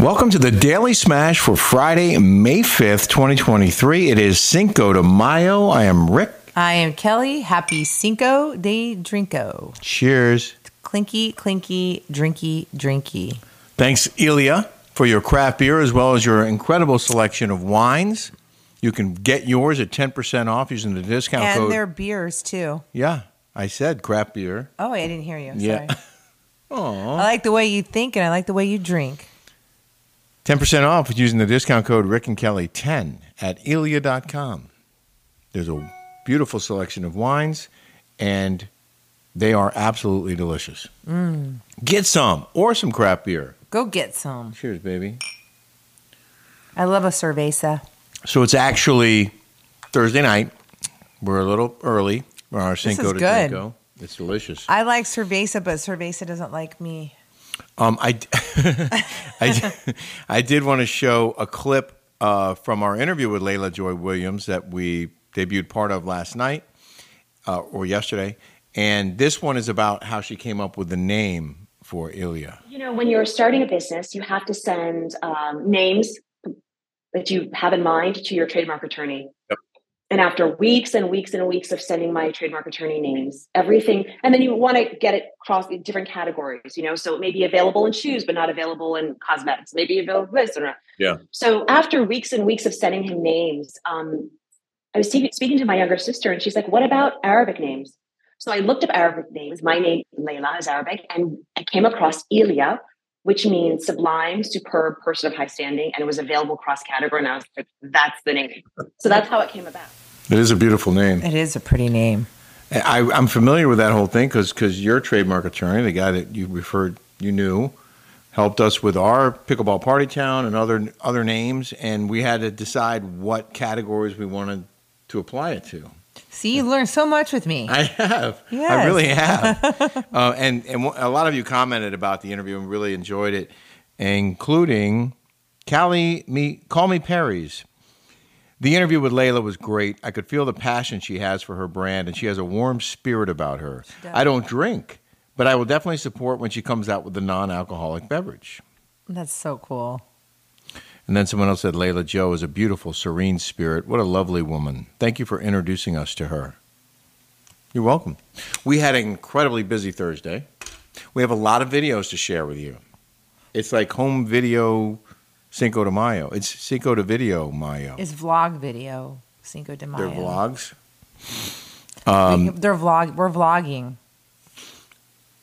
Welcome to the Daily Smash for Friday, May 5th, 2023. It is Cinco de Mayo. I am Rick. I am Kelly. Happy Cinco de Drinko. Cheers. Clinky, clinky, drinky, drinky. Thanks, IYLIA, for your craft beer as well as your incredible selection of wines. You can get yours at 10% off using the discount and code. their beers too. Yeah, I said craft beer. Oh, I didn't hear you. Yeah. Sorry. Aw. I like the way you think and I like the way you drink. 10% off using the discount code Rick and Kelly 10 at IYLIA.com. There's a beautiful selection of wines, and they are absolutely delicious. Mm. Get some or some craft beer. Go get some. Cheers, baby. I love a cerveza. So it's actually Thursday night. We're a little early for our Cinco is de good. Drinko. It's delicious. I like cerveza, but cerveza doesn't like me. Um, I, I, I did want to show a clip uh, from our interview with Layla Joy Williams that we debuted part of last night uh, or yesterday. And this one is about how she came up with the name for IYLIA. You know, when you're starting a business, you have to send um, names that you have in mind to your trademark attorney. And after weeks and weeks and weeks of sending my trademark attorney names, everything, and then you want to get it across different categories, you know, so it may be available in shoes, but not available in cosmetics, maybe available this or not. Yeah. So after weeks and weeks of sending him names, um, I was speaking, to my younger sister, and she's like, "What about Arabic names?" So I looked up Arabic names. My name, Layla, is Arabic, and I came across IYLIA, which means sublime, superb person of high standing, and it was available cross category. And I was like, "That's the name." So that's how it came about. It is a beautiful name. It is a pretty name. I, I'm familiar with that whole thing because your trademark attorney, the guy that you referred, you knew, helped us with our pickleball party town and other other names, and we had to decide what categories we wanted to apply it to. See, you learn so much with me. I have. I really have. uh, and and a lot of you commented about the interview and really enjoyed it, including Callie me call me Perry's. The interview with Layla was great. I could feel the passion she has for her brand, and she has a warm spirit about her. I don't drink, but I will definitely support when she comes out with a non-alcoholic beverage. That's so cool. And then someone else said Layla Joe is a beautiful, serene spirit. What a lovely woman. Thank you for introducing us to her. You're welcome. We had an incredibly busy Thursday. We have a lot of videos to share with you. It's like home video Cinco de Mayo. It's Cinco de Video Mayo. It's vlog video, Cinco de Mayo. Their vlogs. We- They're vlog. We're vlogging.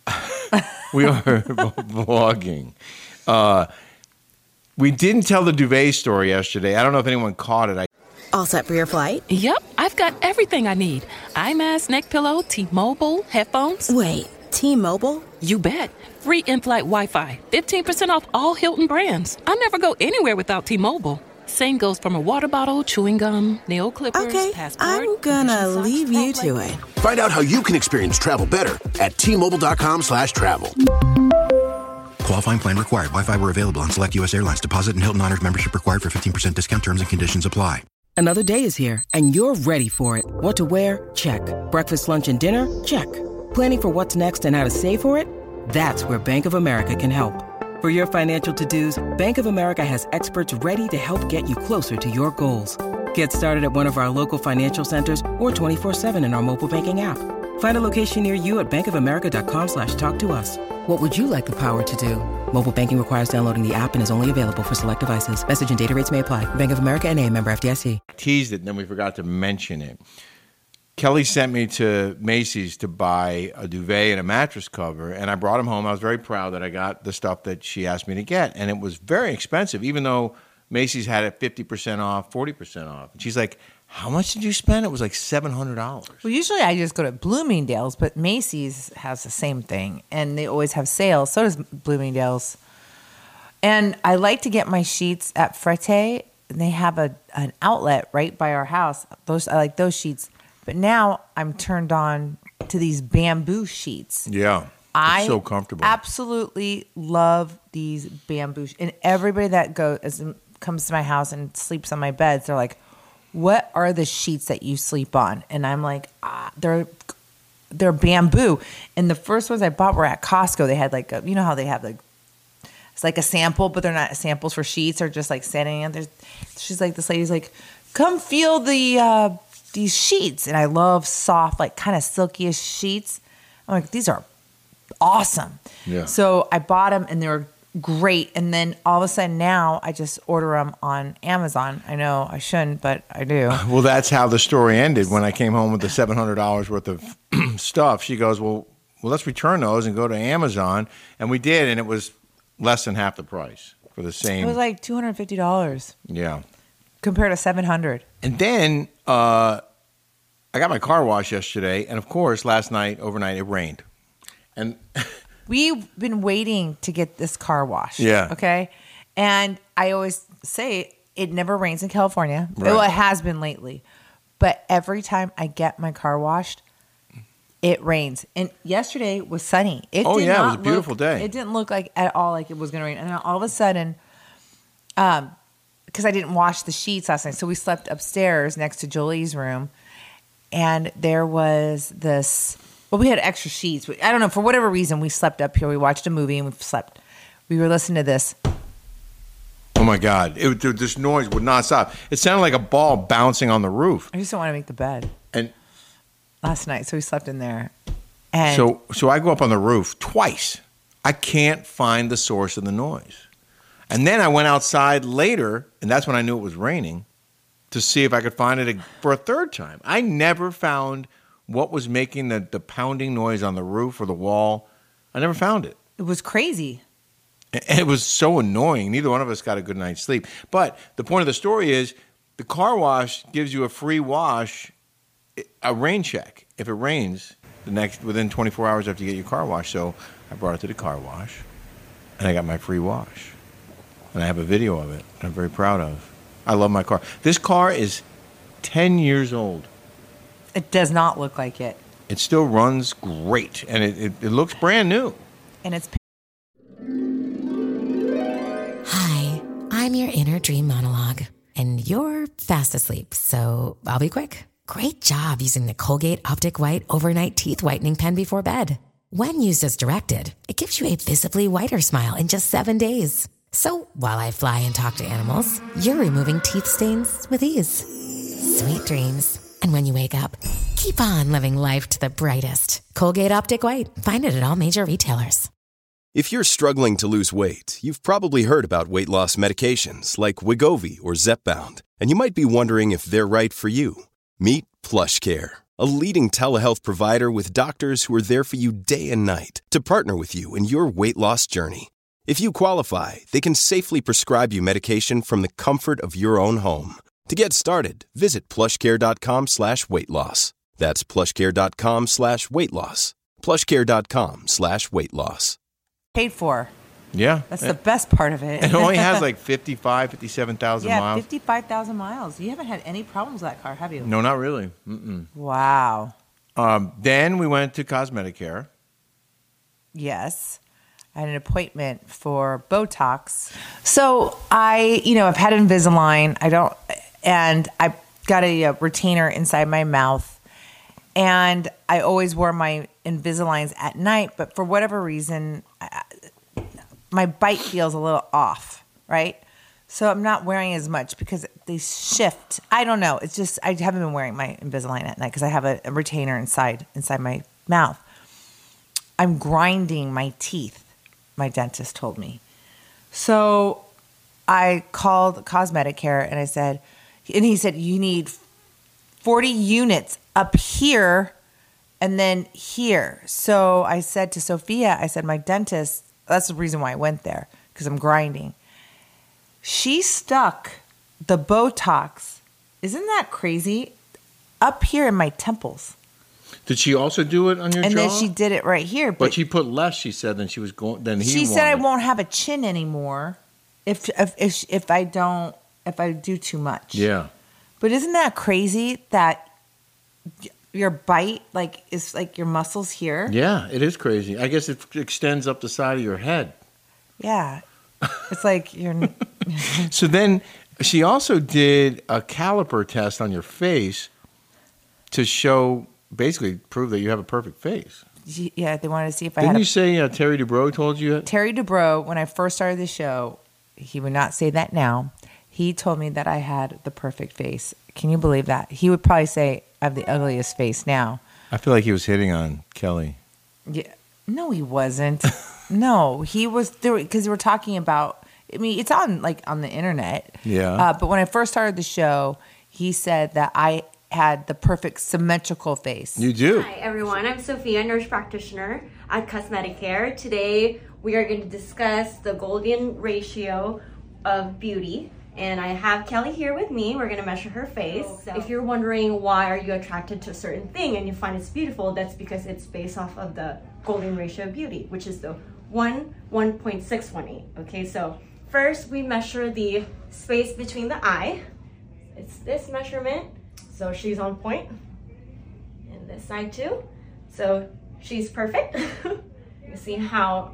We are vlogging. Uh, we didn't tell the duvet story yesterday. I don't know if anyone caught it. I, All set for your flight? Yep, I've got everything I need. Eye mask, neck pillow, T-Mobile, headphones. Wait, T-Mobile? You bet. Free in-flight Wi-Fi. 15% off all Hilton brands. I never go anywhere without T-Mobile. Same goes from a water bottle, chewing gum, nail clippers, Okay, passport. I'm gonna compression socks, leave you to it. Find out how you can experience travel better at T-Mobile.com slash travel. Qualifying plan required. Wi-Fi were available on select U.S. airlines. Deposit and Hilton Honors membership required for 15% discount. Terms and conditions apply. Another day is here, and you're ready for it. What to wear? Check. Breakfast, lunch, and dinner? Check. Planning for what's next and how to save for it? That's where Bank of America can help. For your financial to-dos, Bank of America has experts ready to help get you closer to your goals. Get started at one of our local financial centers or 24-7 in our mobile banking app. Find a location near you at bankofamerica.com slash talk to us. What would you like the power to do? Mobile banking requires downloading the app and is only available for select devices. Message and data rates may apply. Bank of America and a member FDIC. teased it, and then we forgot to mention it. Kelly sent me to Macy's to buy a duvet and a mattress cover, and I brought them home. I was very proud that I got the stuff that she asked me to get, and it was very expensive, even though Macy's had it 50% off, 40% off. And she's like, How much did you spend? It was like $700. Well, usually I just go to Bloomingdale's, but Macy's has the same thing, and they always have sales. So does Bloomingdale's. And I like to get my sheets at Frette. And they have a an outlet right by our house. Those I like those sheets. But now I'm turned on to these bamboo sheets. Yeah. I so comfortable. Absolutely love these bamboo. sh- And everybody that goes comes to my house and sleeps on my beds, they're like, "What are the sheets that you sleep on?" And I'm like, ah, "They're they're bamboo." And the first ones I bought were at Costco. They had like a, you know how they have like it's like a sample, but they're not samples for sheets or just like standing in there. She's like, this lady's like, come feel the uh, these sheets, and I love soft, like kind of silkiest sheets. I'm like, these are awesome. Yeah. So I bought them, and they were great. And then all of a sudden now I just order them on Amazon. I know I shouldn't, but I do. Well, that's how the story ended when I came home with the seven hundred dollars worth of stuff. She goes, "Well, well, let's return those and go to Amazon," and we did, and it was less than half the price for the same. It was like two hundred fifty dollars yeah, compared to seven hundred. and then uh, I got my car washed yesterday, and of course, last night overnight it rained, and We've been waiting to get this car washed. Yeah. Okay. And I always say it never rains in California. Right. Well, it has been lately. But every time I get my car washed, it rains. And yesterday was sunny. It Oh, yeah, it was a beautiful look- day. It didn't look like at all like it was going to rain. And then all of a sudden, um, because I didn't wash the sheets last night, so we slept upstairs next to Julie's room, and there was this. Well, we had extra sheets. I don't know for whatever reason we slept up here. We watched a movie and we slept. We were listening to this. oh my god, it, would- this noise would not stop. It sounded like a ball bouncing on the roof, I just don't want to make the bed and last night, so we slept in there. And So so I go up on the roof twice. I can't find the source of the noise. And then I went outside later, and that's when I knew it was raining, to see if I could find it for a third time. I never found what was making the, the pounding noise on the roof or the wall. I never found it. it was crazy. And it was so annoying. Neither one of us got a good night's sleep. But the point of the story is the car wash gives you a free wash, a rain check. If it rains, the next within 24 hours after you get your car wash. So I brought it to the car wash, and I got my free wash, and I have a video of it. that I'm very proud of. I love my car. This car is 10 years old. It does not look like it, It still runs great, and it, it, it looks brand new. and it's Hi, I'm your inner dream monologue, and you're fast asleep, so I'll be quick. Great job using the Colgate Optic White Overnight Teeth Whitening Pen before bed. When used as directed, it gives you a visibly whiter smile in just seven days. So while I fly and talk to animals, you're removing teeth stains with ease. Sweet dreams. And when you wake up, keep on living life to the brightest. Colgate Optic White. Find it at all major retailers. If you're struggling to lose weight, you've probably heard about weight loss medications like Wegovy or Zepbound, and you might be wondering if they're right for you. Meet PlushCare, a leading telehealth provider with doctors who are there for you day and night to partner with you in your weight loss journey. If you qualify, they can safely prescribe you medication from the comfort of your own home. To get started, visit plushcare.com slash weight loss. That's plushcare.com slash weight loss. plushcare.com slash weight loss. paid for. Yeah. That's the best part of it. it only has like 55, 57,000 yeah, miles. fifty-five thousand miles. You haven't had any problems with that car, have you? No, not really. Mm-mm. Wow. Um, then we went to Cosmeticare. Yes. I had an appointment for Botox. So I, you know, I've had Invisalign. I don't, and I got a, uh retainer inside my mouth. And I always wore my Invisaligns at night, but for whatever reason, I, my bite feels a little off, right? So I'm not wearing as much because they shift. I don't know. It's just I haven't been wearing my Invisalign at night because I have a, a retainer inside inside my mouth. I'm grinding my teeth, my dentist told me. So I called CosmetiCare and I said, and he said, you need 40 units up here and then here. So I said to Sophia, I said, my dentist, that's the reason why I went there because I'm grinding. She stuck the Botox, isn't that crazy? Up here in my temples. Did she also do it on your and jaw? then she did it right here. but she put less. She said than she was going. Than he. she said I won't have a chin anymore if if if, if I don't if I do too much. Yeah. But isn't that crazy that your bite like is like your muscles here? Yeah, it is crazy. I guess it extends up the side of your head. Yeah. It's like you're So then she also did a caliper test on your face to show, basically, prove that you have a perfect face. yeah, they wanted to see if I Didn't had. A, you say uh, Terry Dubrow told you? that? Terry Dubrow, when I first started the show, he would not say that now. He told me that I had the perfect face. Can you believe that? He would probably say I have the ugliest face now. I feel like he was hitting on Kelly. Yeah. No, he wasn't. no, he was there because we were talking about. I mean, it's on like on the internet. Yeah. Uh, but when I first started the show, he said that I had the perfect symmetrical face. You do. Hi everyone, I'm Sophia, nurse practitioner at CosmetiCare. Today we are going to discuss the golden ratio of beauty. And I have Kelly here with me. We're to measure her face. Oh, if you're wondering why are you attracted to a certain thing and you find it's beautiful, that's because it's based off of the golden ratio of beauty, which is the 1 1.618. Okay, so first we measure the space between the eye. It's this measurement. So she's on point and this side too. So she's perfect. you see how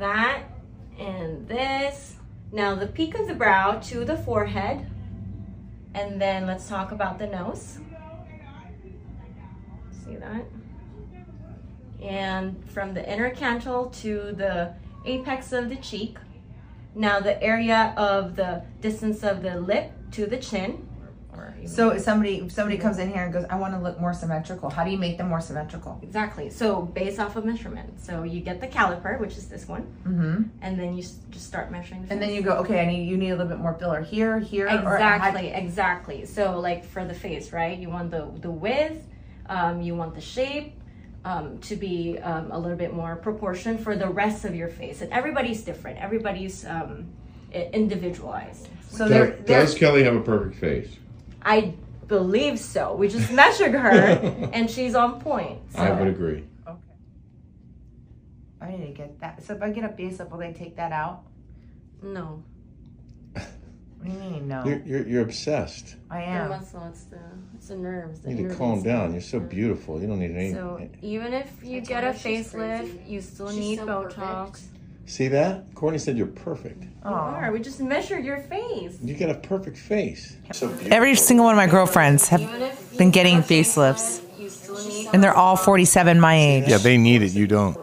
That and this. Now the peak of the brow to the forehead. And then let's talk about the nose. See that? And from the inner canthal to the apex of the cheek. Now the area of the distance of the lip to the chin. Or even- So if somebody if somebody comes in here and goes, I want to look more symmetrical. How do you make them more symmetrical? Exactly. So based off of measurement. So you get the caliper, which is this one, Mm-hmm. and then you just start measuring. The And then you go, okay, I need you need a little bit more filler here, here, or- Exactly, exactly. So like for the face, right? You want the the width, um, you want the shape um, to be um, a little bit more proportion for the rest of your face. And everybody's different. Everybody's um, individualized. So Does, they're, they're does Kelly have a perfect face? I believe so. We just measured her, and she's on point. So. I would agree. Okay. I need to get that. So if I get a base up, will they take that out? No, What do you mean no? You're, you're, you're obsessed. I the am. muscle. It's the it's the nerves. The You need to calm is- down. You're so beautiful. You don't need any. So eh. even if you get a facelift, you still need Botox. See that? Courtney said you're perfect. You are. We just measured your face. You got a perfect face. So beautiful. Every single one of my girlfriends have been getting facelifts, You still need. and they're all 47 my age. Yeah, they need it. You don't.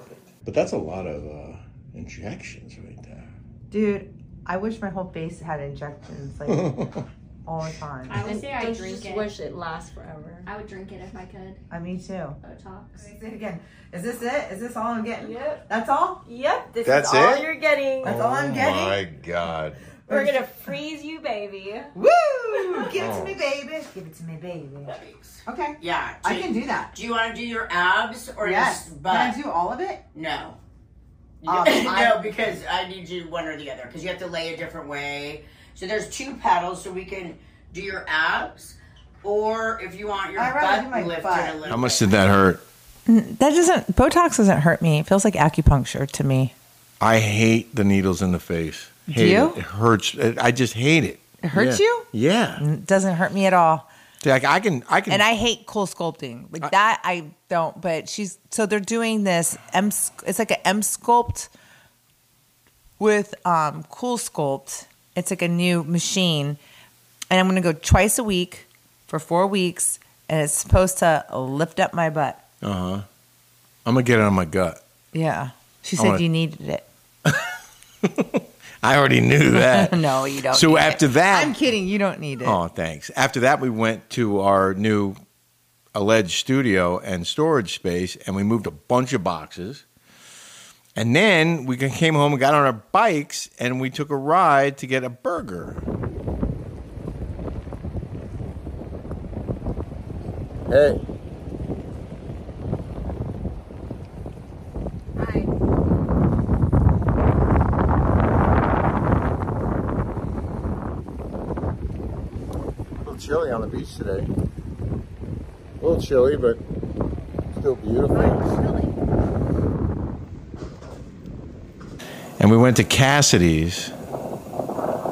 But that's a lot of uh, injections right there. Dude, I wish my whole face had injections like all the time. I would say I don't drink just it. wish it lasts forever. I would drink it if I could. I me too. Botox. Say it again. Is this it? Is this all I'm getting? Yep. That's all? Yep. This That's is all it? you're getting. That's all I'm getting? Oh my God. We're gonna freeze you, baby. Woo! Give it to me, baby. Give it to me, baby. Okay. Yeah. I do- can do that. Do you want to do your abs or Yes. just Can? I do all of it? No. Um, no, I- because I need you one or the other because you have to lay a different way. So there's two paddles, so we can do your abs, or if you want your I'd rather butt do my lifted butt. a little. How much did that hurt? That doesn't, Botox doesn't hurt me. It feels like acupuncture to me. I hate the needles in the face. Do Hate you? It. it hurts. I just hate it. It hurts Yeah. you? Yeah. It doesn't hurt me at all. Like I can, I can. And I hate CoolSculpting. Like that, I don't. But she's so they're doing this M. It's like an Emsculpt with um, cool sculpt. It's like a new machine, and I'm going to go twice a week for four weeks, and it's supposed to lift up my butt. Uh huh. I'm gonna get it on my gut. Yeah, she said wanna- you needed it. I already knew that. no, you don't. So after it. that- I'm kidding. You don't need it. Oh, thanks. After that, we went to our new alleged studio and storage space, and we moved a bunch of boxes. And then we came home and got on our bikes, and we took a ride to get a burger. Hey. Hi. A little chilly on the beach today. A little chilly, but still beautiful. And we went to Cassidy's,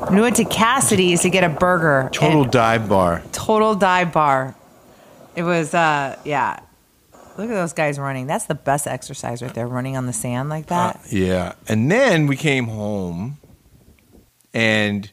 We went to Cassidy's to get a burger. total dive bar. total dive bar. It was, uh, yeah. Look at those guys running. That's the best exercise right there, running on the sand like that. Yeah. And then we came home and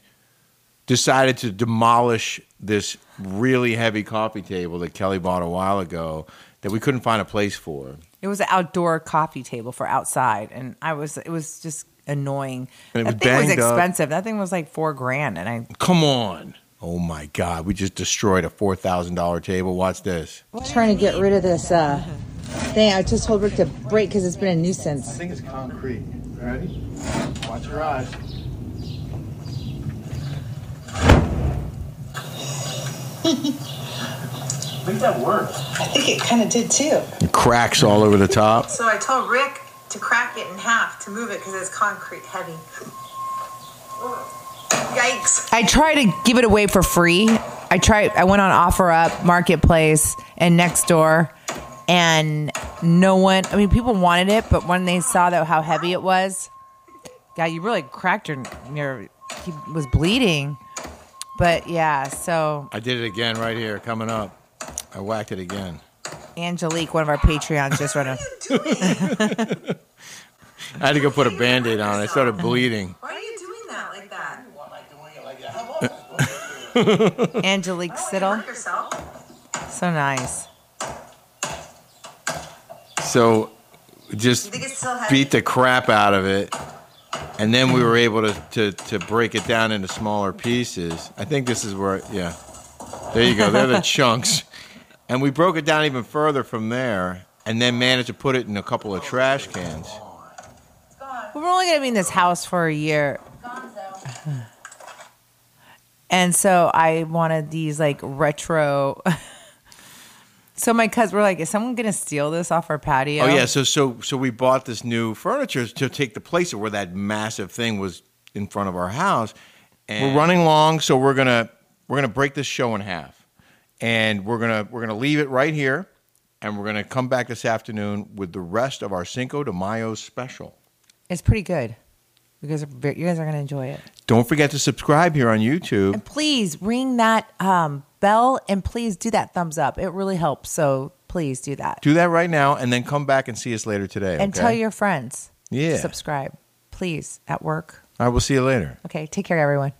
decided to demolish this really heavy coffee table that Kelly bought a while ago that we couldn't find a place for. It was an outdoor coffee table for outside, and I was, it was just annoying. And it that was thing was banged up. expensive. That thing was like four grand, and I Come on. Oh my God. We just destroyed a $4,000 table. Watch this. I'm trying to get rid of this uh, thing. I just told Rick to break because it's been a nuisance. I think it's concrete. Ready? Watch your eyes. I think that worked. I think it kind of did too. Cracks all over the top. So I told Rick to crack it in half to move it because it's concrete heavy. Yikes. I try to give it away for free. I tried I went on OfferUp, Marketplace, and Nextdoor and no one I mean people wanted it, but when they saw that how heavy it was, God, you really cracked your your he was bleeding. But yeah, so I did it again right here, coming up. I whacked it again. Angelique, one of our Patreons, just ran a I had to go put a band aid on it. I started bleeding. Why are you doing that like that? Angelique oh, Siddle. So nice. So just think it's still heavy? beat the crap out of it. And then we were able to, to, to break it down into smaller pieces. I think this is where, yeah. There you go. They're the chunks. And we broke it down even further from there and then managed to put it in a couple of trash cans. We're only going to be in this house for a year. And so I wanted these like retro. so my cousins were like, "Is someone going to steal this off our patio?" Oh yeah, so so so we bought this new furniture to take the place of where that massive thing was in front of our house. And we're running long, so we're gonna we're gonna break this show in half, and we're gonna we're gonna leave it right here, and we're gonna come back this afternoon with the rest of our Cinco de Mayo special. it's pretty good. You guys are you guys are going to enjoy it. Don't forget to subscribe here on YouTube. And please ring that um, bell and please do that thumbs up. It really helps. So please do that. Do that right now, and then come back and see us later today. And okay? tell your friends Yeah. to subscribe. Please at work. I will see you later. Okay, take care, everyone.